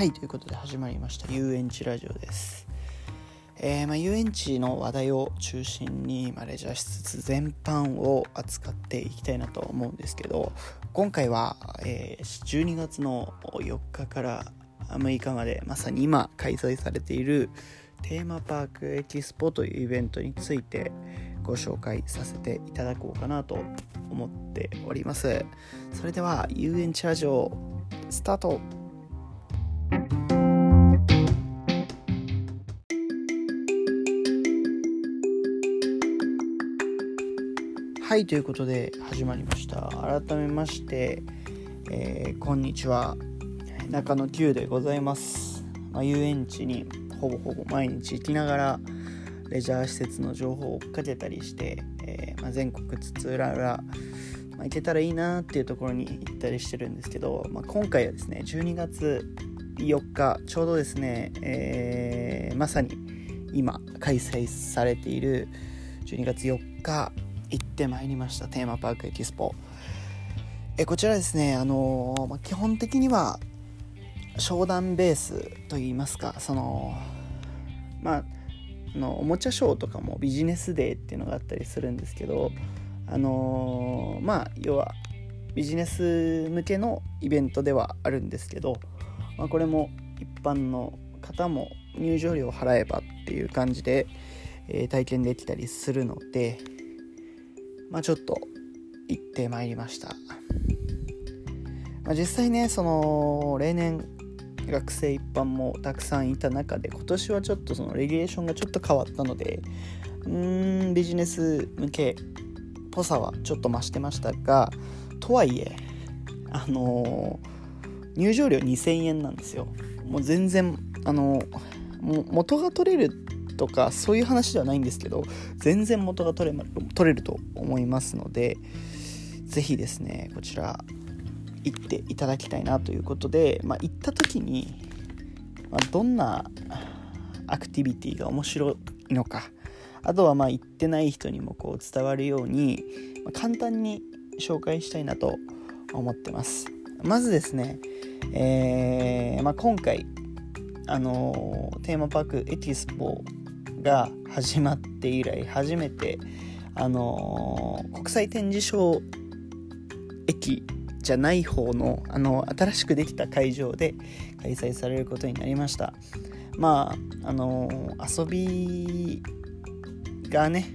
はいということで始まりました。遊園地ラジオです。えー、まあ、遊園地の話題を中心に、まあ、レジャー施設全般を扱っていきたいなと思うんですけど今回は、えー、12月の4日から6日までまさに今開催されているテーマパークエキスポというイベントについてご紹介させていただこうかなと思っております。それでは遊園地ラジオスタート。はいということで始まりました。改めまして、えー、こんにちは。中野 Q でございます、まあ、遊園地にほぼほぼ毎日行きながらレジャー施設の情報を追っかけたりして、えー、まあ、全国津々浦々、まあ、行けたらいいなっていうところに行ったりしてるんですけど、まあ、今回はですね12月4日ちょうどですね、えー、まさに今開催されている12月4日行ってまいりましたテーマパークエキスポ。えこちらですねあのー、ま、基本的には商談ベースといいますかそのまあのおもちゃショーとかもビジネスデーっていうのがあったりするんですけどあのー、まあ要はビジネス向けのイベントではあるんですけど、まあ、これも一般の方も入場料を払えばっていう感じで、えー、体験できたりするので、まあ、ちょっと行ってまいりました、まあ、実際ねその例年学生一般もたくさんいた中で今年はちょっとそのレギュレーションがちょっと変わったのでうんビジネス向けっぽさはちょっと増してましたがとはいえあのー、入場料2000円なんですよ。もう全然あのー、も元が取れるとかそういう話ではないんですけど全然元が取れ取れると思いますので是非ですねこちら行っていただきたいなということで、まあ、行った時に、まあ、どんなアクティビティが面白いのかあとはまあ行ってない人にもこう伝わるように、まあ、簡単に紹介したいなと思ってます。まずですね、えーまあ、今回あのー、テーマパークエキスポが始まって以来初めて、あのー、国際展示場駅じゃない方のあの新しくできた会場で開催されることになりました。まああのー、遊びがね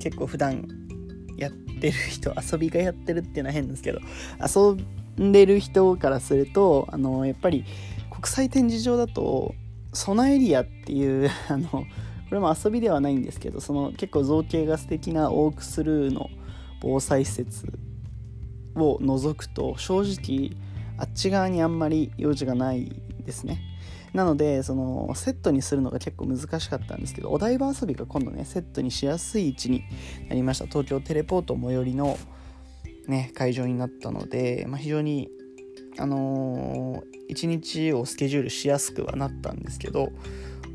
結構普段やってる人遊びがやってるっていうのは変ですけど遊んでる人からするとあのー、やっぱり国際展示場だとソナエリアっていうあのこれも遊びではないんですけどその結構造形が素敵なオークスルーの防災施設を除くと正直あっち側にあんまり用事がないですね。なのでそのセットにするのが結構難しかったんですけどお台場遊びが今度ねセットにしやすい位置になりました。東京テレポート最寄りのね会場になったので、まあ、非常にあのー、1日をスケジュールしやすくはなったんですけど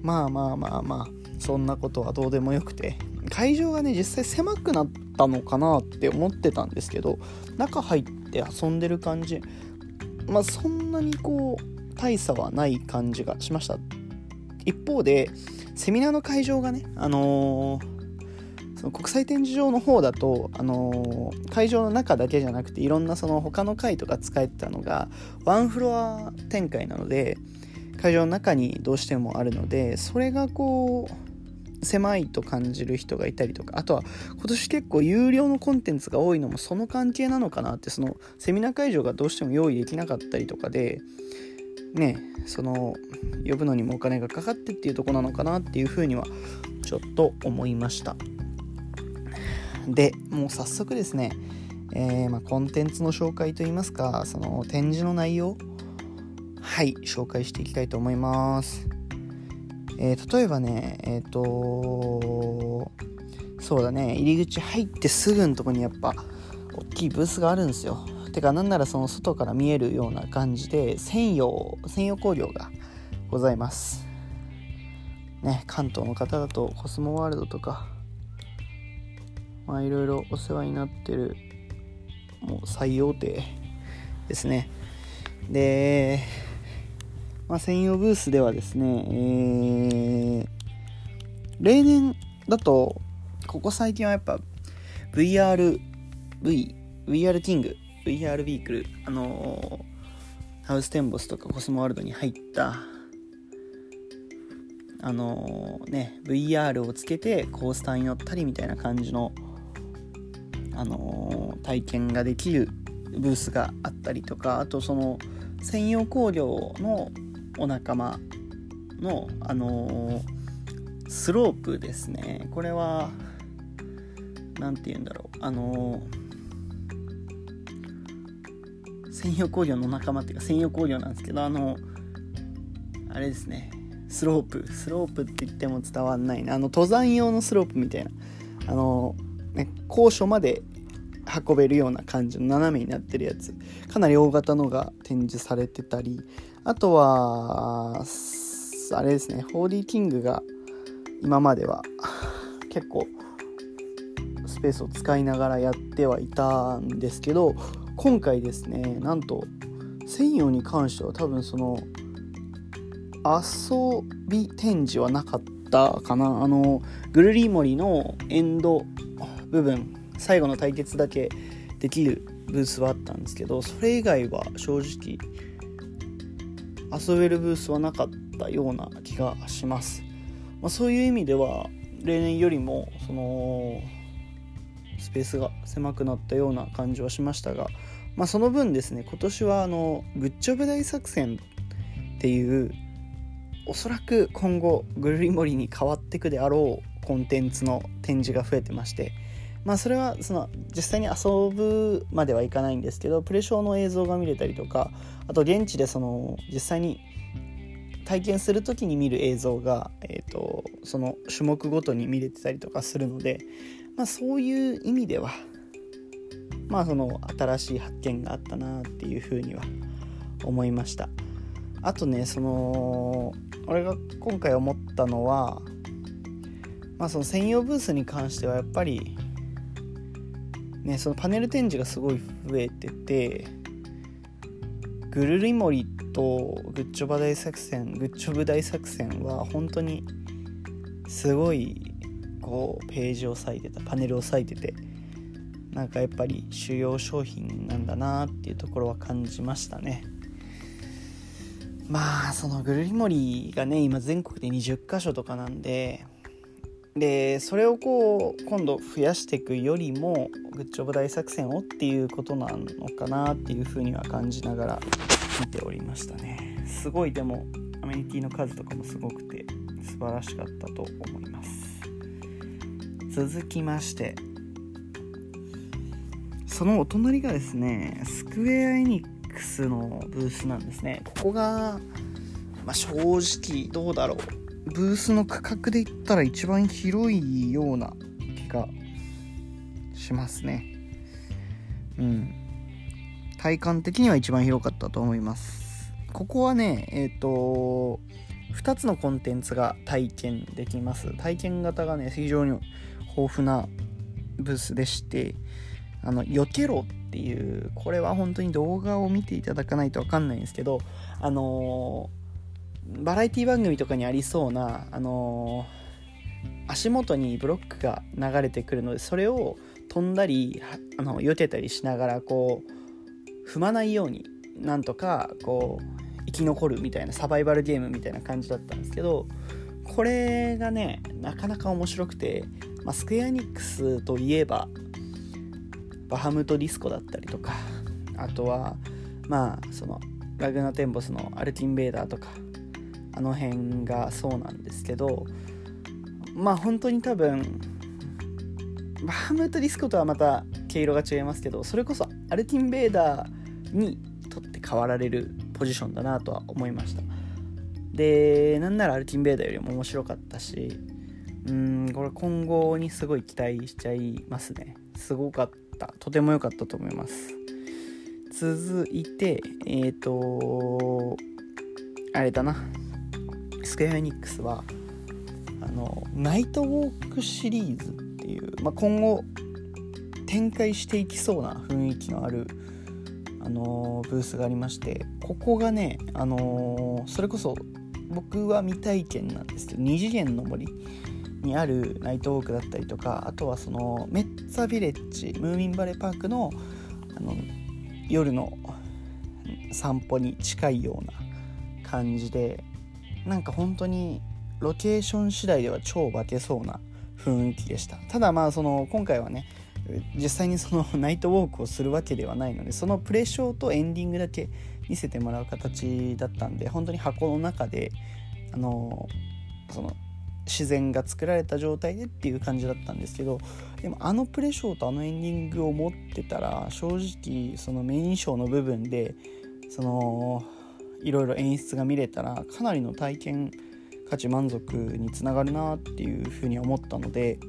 まあまあまあまあそんなことはどうでもよくて会場がね実際狭くなったのかなって思ってたんですけど中入って遊んでる感じまあそんなにこう大差はない感じがしました。一方でセミナーの会場がねあのーその国際展示場の方だと、あのー、会場の中だけじゃなくていろんなその他の階とか使えてたのがワンフロア展開なので会場の中にどうしてもあるのでそれがこう狭いと感じる人がいたりとかあとは今年結構有料のコンテンツが多いのもその関係なのかなってそのセミナー会場がどうしても用意できなかったりとかでねその呼ぶのにもお金がかかってっていうとこなのかなっていうふうにはちょっと思いました。でもう早速ですね、えー、まあ、コンテンツの紹介といいますかその展示の内容はい紹介していきたいと思います、えー、例えばねえっ、ー、とそうだね入り口入ってすぐのとこにやっぱ大きいブースがあるんですよ。てかなんならその外から見えるような感じで専用専用工業がございます。ね関東の方だとコスモワールドとかまあいろいろお世話になってるもう最大手ですね。でまあ、専用ブースではですね、えー、例年だとここ最近はやっぱ VRV VR キング VR ビークルあのー、ハウステンボスとかコスモワールドに入ったあのー、ね VR をつけてコースターに乗ったりみたいな感じのあのー、体験ができるブースがあったりとかあとその専用工業のお仲間のあのスロープですね。これは何て言うんだろう。あの専用工業の仲間っていうか専用工業なんですけどあのあれですね。スロープ。スロープって言っても伝わんないな。あの登山用のスロープみたいな。あの、ね、高所まで運べるような感じの斜めになってるやつ。かなり大型のが展示されてたり。あとはあれですね。4D キングが今までは 結構スペースを使いながらやってはいたんですけど今回ですねなんと専用に関しては多分その遊び展示はなかったかな。あのグルリーモリのエンド部分最後の対決だけできるブースはあったんですけどそれ以外は正直遊べるブースはなかったような気がします、まあ、そういう意味では例年よりもそのスペースが狭くなったような感じはしましたが、まあ、その分ですね今年はあのグッジョブ大作戦っていうおそらく今後グルリモリに変わっていくであろうコンテンツの展示が増えてましてまあそれはその実際に遊ぶまではいかないんですけどプレショーの映像が見れたりとかあと現地でその実際に体験する時に見る映像が、えーと、その種目ごとに見れてたりとかするので、まあ、そういう意味ではまあその新しい発見があったなっていうふうには思いました。あとねその俺が今回思ったのはまあその専用ブースに関してはやっぱりねそのパネル展示がすごい増えててグルリモリとグッチョバ大作戦グッチョブ大作戦は本当にすごいこうページを割いてたパネルを割いててなんかやっぱり主要商品なんだなっていうところは感じましたね。まあそのグルリモリがね今全国で20箇所とかなんででそれをこう今度増やしていくよりもグッジョブ大作戦をっていうことなのかなっていうふうには感じながら見ておりましたね。すごいでもアメニティの数とかもすごくて素晴らしかったと思います。続きましてそのお隣がですねスクエア・エニックスのブースなんですね。ここが、まあ、正直どうだろう。ブースの価格で言ったら一番広いような気がしますね。うん。体感的には一番広かったと思います。ここはねえっ、ー、と2つのコンテンツが体験できます。体験型がね非常に豊富なブースでしてあのよけろっていうこれは本当に動画を見ていただかないと分かんないんですけどあのバラエティ番組とかにありそうな、あのー、足元にブロックが流れてくるのでそれを飛んだりあの避けたりしながらこう踏まないようになんとかこう生き残るみたいなサバイバルゲームみたいな感じだったんですけどこれがねなかなか面白くて、まあ、スクエアニックスといえばバハムトディスコだったりとかあとはまあそのラグナテンボスのアルティンベーダーとかあの辺がそうなんですけどまあ本当に多分バハムとディスコとはまた毛色が違いますけどそれこそアルティン・ベーダーにとって変わられるポジションだなとは思いました。でなんならアルティン・ベーダーよりも面白かったしうんこれ今後にすごい期待しちゃいますね。すごかった。とても良かったと思います。続いてえっ、ー、とあれだな。スクエア・エニックスはあのナイトウォークシリーズっていう、まあ、今後展開していきそうな雰囲気のあるあのブースがありましてここがね、あのそれこそ僕は未体験なんですけど二次元の森にあるナイトウォークだったりとかあとはそのメッツァビレッジムーミンバレーパークのあの夜の散歩に近いような感じでなんか本当にロケーション次第では超化けそうな雰囲気でした。ただまあその今回はね実際にそのナイトウォークをするわけではないのでそのプレショーとエンディングだけ見せてもらう形だったんで本当に箱の中であのその自然が作られた状態でっていう感じだったんですけどでもあのプレショーとあのエンディングを持ってたら正直そのメインショーの部分でそのいろいろ演出が見れたらかなりの体験価値満足につながるなっていうふうに思ったので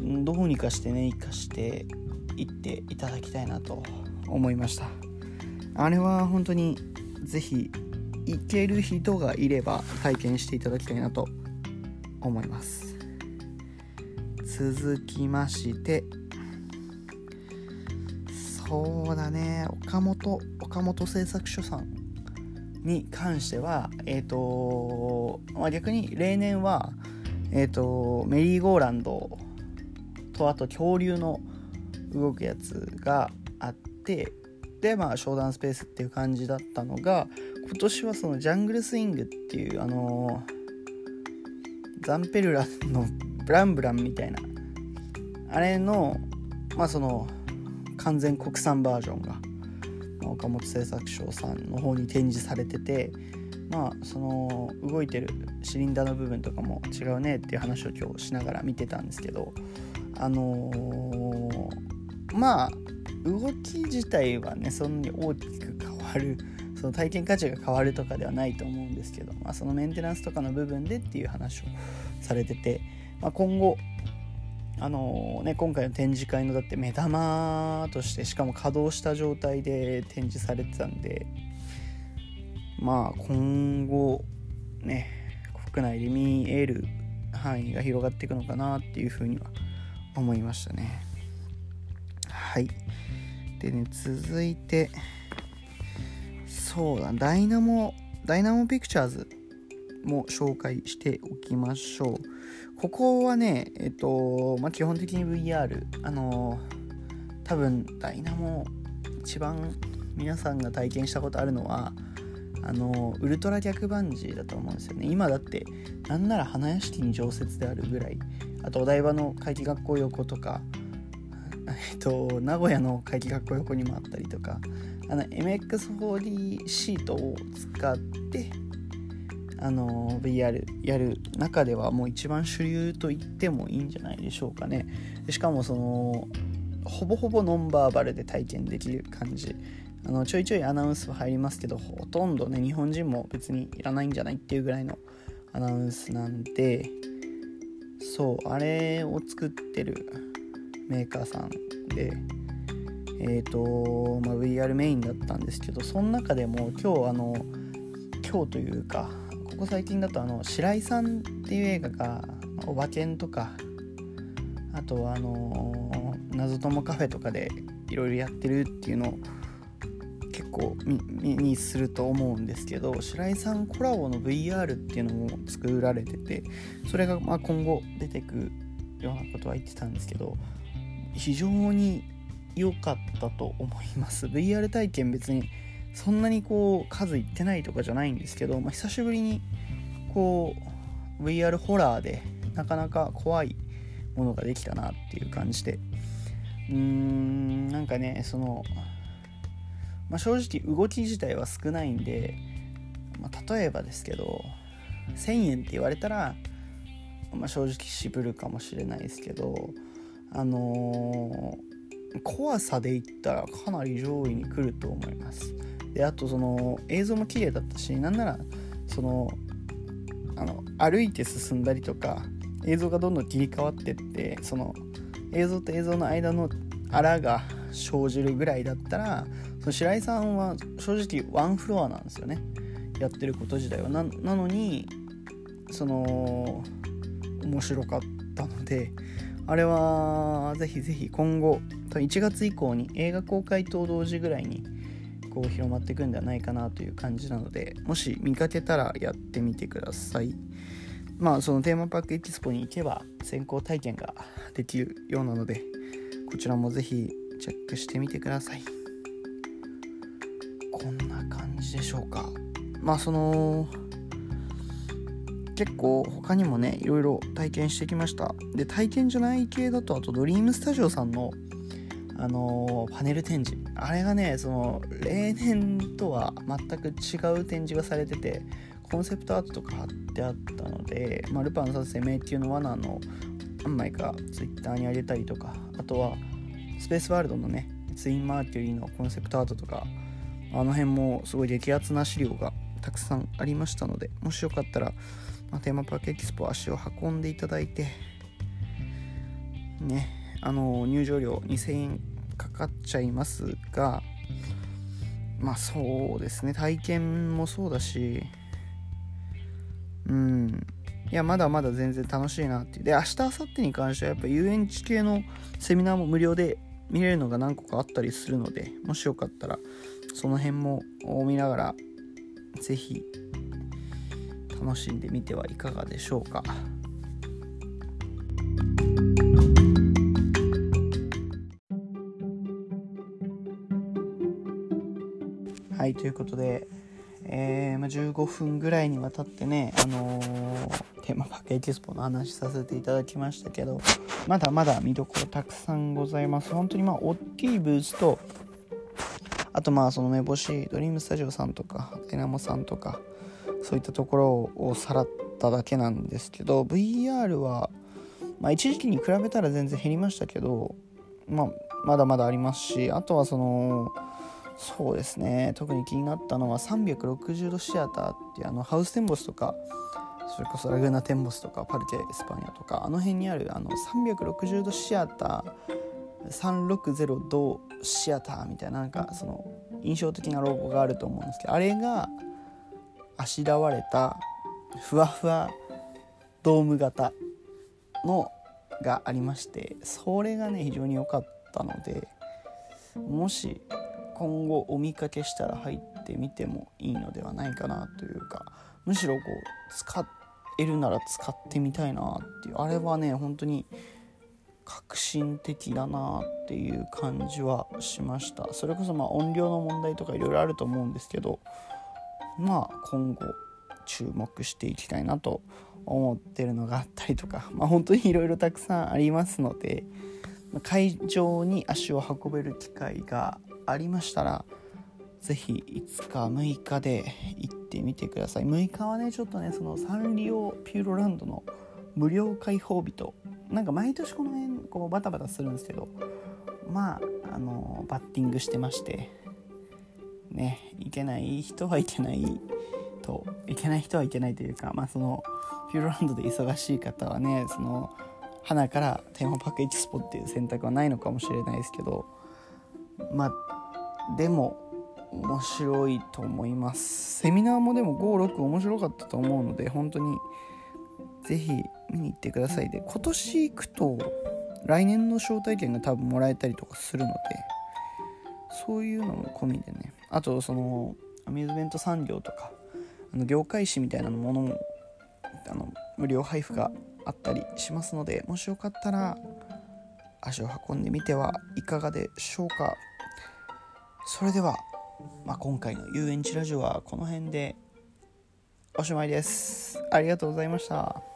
どうにかしてね生かしていっていただきたいなと思いました。あれは本当に是非行ける人がいれば体験していただきたいなと思います。続きましてそうだね岡本岡本製作所さん。に関してはえ、ー、と、まあ、逆に例年はえ、ー、とメリーゴーランドとあと恐竜の動くやつがあってでまあ商談スペースっていう感じだったのが今年はそのジャングルスイングっていうあのザンペルラの ブランブランみたいなあれのまあその完全国産バージョンが岡本製作所さんの方に展示されててまあその動いてるシリンダーの部分とかも違うねっていう話を今日しながら見てたんですけどあのー、まあ動き自体はねそんなに大きく変わるその体験価値が変わるとかではないと思うんですけど、まあ、そのメンテナンスとかの部分でっていう話をされてて、まあ、今後あの、ね、今回の展示会のだって目玉としてしかも稼働した状態で展示されてたんでまあ今後ね国内で見える範囲が広がっていくのかなっていうふうには思いましたね。はい。でね続いてそうだダイナモダイナモピクチャーズ。も紹介しておきましょう。ここはねえっとまあ基本的に VR あの多分ダイナモ一番皆さんが体験したことあるのはあのウルトラ逆バンジーだと思うんですよね。今だってなんなら花屋敷に常設であるぐらいあとお台場の会期学校横とか、えっと、名古屋の会期学校横にもあったりとかあの MX4D シートを使ってあの VR やる中ではもう一番主流と言ってもいいんじゃないでしょうかね。しかもそのほぼほぼノンバーバルで体験できる感じ。あのちょいちょいアナウンスは入りますけどほとんどね日本人も別にいらないんじゃないっていうぐらいのアナウンスなんで。そうあれを作ってるメーカーさんで。えっ、ー、と、まあ、VR メインだったんですけどその中でも今日あの今日というかここ最近だとあの白井さんっていう映画が「おばけん」とかあとはあの謎ともカフェとかでいろいろやってるっていうのを結構目にすると思うんですけど白井さんコラボの VR っていうのも作られててそれがま今後出てくようなことは言ってたんですけど非常に良かったと思います。VR 体験別にそんなにこう数いってないとかじゃないんですけど、まあ、久しぶりにこう VR ホラーでなかなか怖いものができたなっていう感じで。うーんなんかねそのまあ、正直動き自体は少ないんで、まあ、例えばですけど1000円って言われたら、まあ、正直渋るかもしれないですけどあのー、怖さで言ったらかなり上位に来ると思います。であとその映像も綺麗だったしなんならそのあの歩いて進んだりとか映像がどんどん切り替わってってその映像と映像の間のあらが生じるぐらいだったらその白井さんは正直ワンフロアなんですよね。やってること自体は。なのにその面白かったのであれはぜひぜひ今後1月以降に映画公開と同時ぐらいにこう広まっていくんではないかなという感じなのでもし見かけたらやってみてください。まあそのテーマパークエキスポに行けば先行体験ができるようなのでこちらもぜひチェックしてみてください。こんな感じでしょうか。まあその結構他にもねいろいろ体験してきました。で体験じゃない系だとあとドリームスタジオさんのあの、パネル展示。あれがねその例年とは全く違う展示がされててコンセプトアートとか貼ってあったので、まあ、ルパン三世迷宮の罠の何枚か Twitter にあげたりとかあとはスペースワールドのねツインマーキュリーのコンセプトアートとかあの辺もすごい激アツな資料がたくさんありましたのでもしよかったら、まあ、テーマパークエキスポ足を運んでいただいてね。あの入場料2000円かかっちゃいますがまあそうですね体験もそうだしうんいやまだまだ全然楽しいなっていうで明日明後日に関してはやっぱ遊園地系のセミナーも無料で見れるのが何個かあったりするのでもしよかったらその辺も見ながら是非楽しんでみてはいかがでしょうか。はいということで、えーまあ、15分ぐらいにわたってね、あのー、テーマパックエキスポの話させていただきましたけどまだまだ見どころたくさんございます。本当にまあ大きいブースとあとまあその目星ドリームスタジオさんとかエナモさんとかそういったところをさらっただけなんですけど VR は、まあ、一時期に比べたら全然減りましたけど、まあ、まだまだありますしあとはそのそうですね。特に気になったのは360度シアターっていうあのハウステンボスとかそれこそラグーナテンボスとかパルケ・エスパニアとかあの辺にあるあの360度シアター360度シアターみたいななんかその印象的なロゴがあると思うんですけどあれがあしらわれたふわふわドーム型のがありましてそれがね非常に良かったのでもし今後お見かけしたら入ってみてもいいのではないかなというかむしろこう使えるなら使ってみたいなっていうあれはね本当に革新的だなっていう感じはしました。それこそまあ音量の問題とかいろいろあると思うんですけどまあ今後注目していきたいなと思ってるのがあったりとか まあ本当にいろいろたくさんありますので会場に足を運べる機会がありましたら是非5日6日で行ってみてください。6日はねちょっとねそのサンリオピューロランドの無料開放日となんか毎年この辺こうバタバタするんですけどまああのバッティングしてましてねいけない人はいけないといけない人はいけないというかまあそのピューロランドで忙しい方はねその花からテーマパークエキスポっていう選択はないのかもしれないですけどまあでも面白いと思います。セミナーもでも56面白かったと思うので本当に是非見に行ってください。で今年行くと来年の招待券が多分もらえたりとかするのでそういうのも込みでね。あとそのアミューズメント産業とかあの業界誌みたいなものもあの無料配布があったりしますのでもしよかったら足を運んでみてはいかがでしょうか。それでは、まあ、今回の遊園地ラジオはこの辺でおしまいです。ありがとうございました。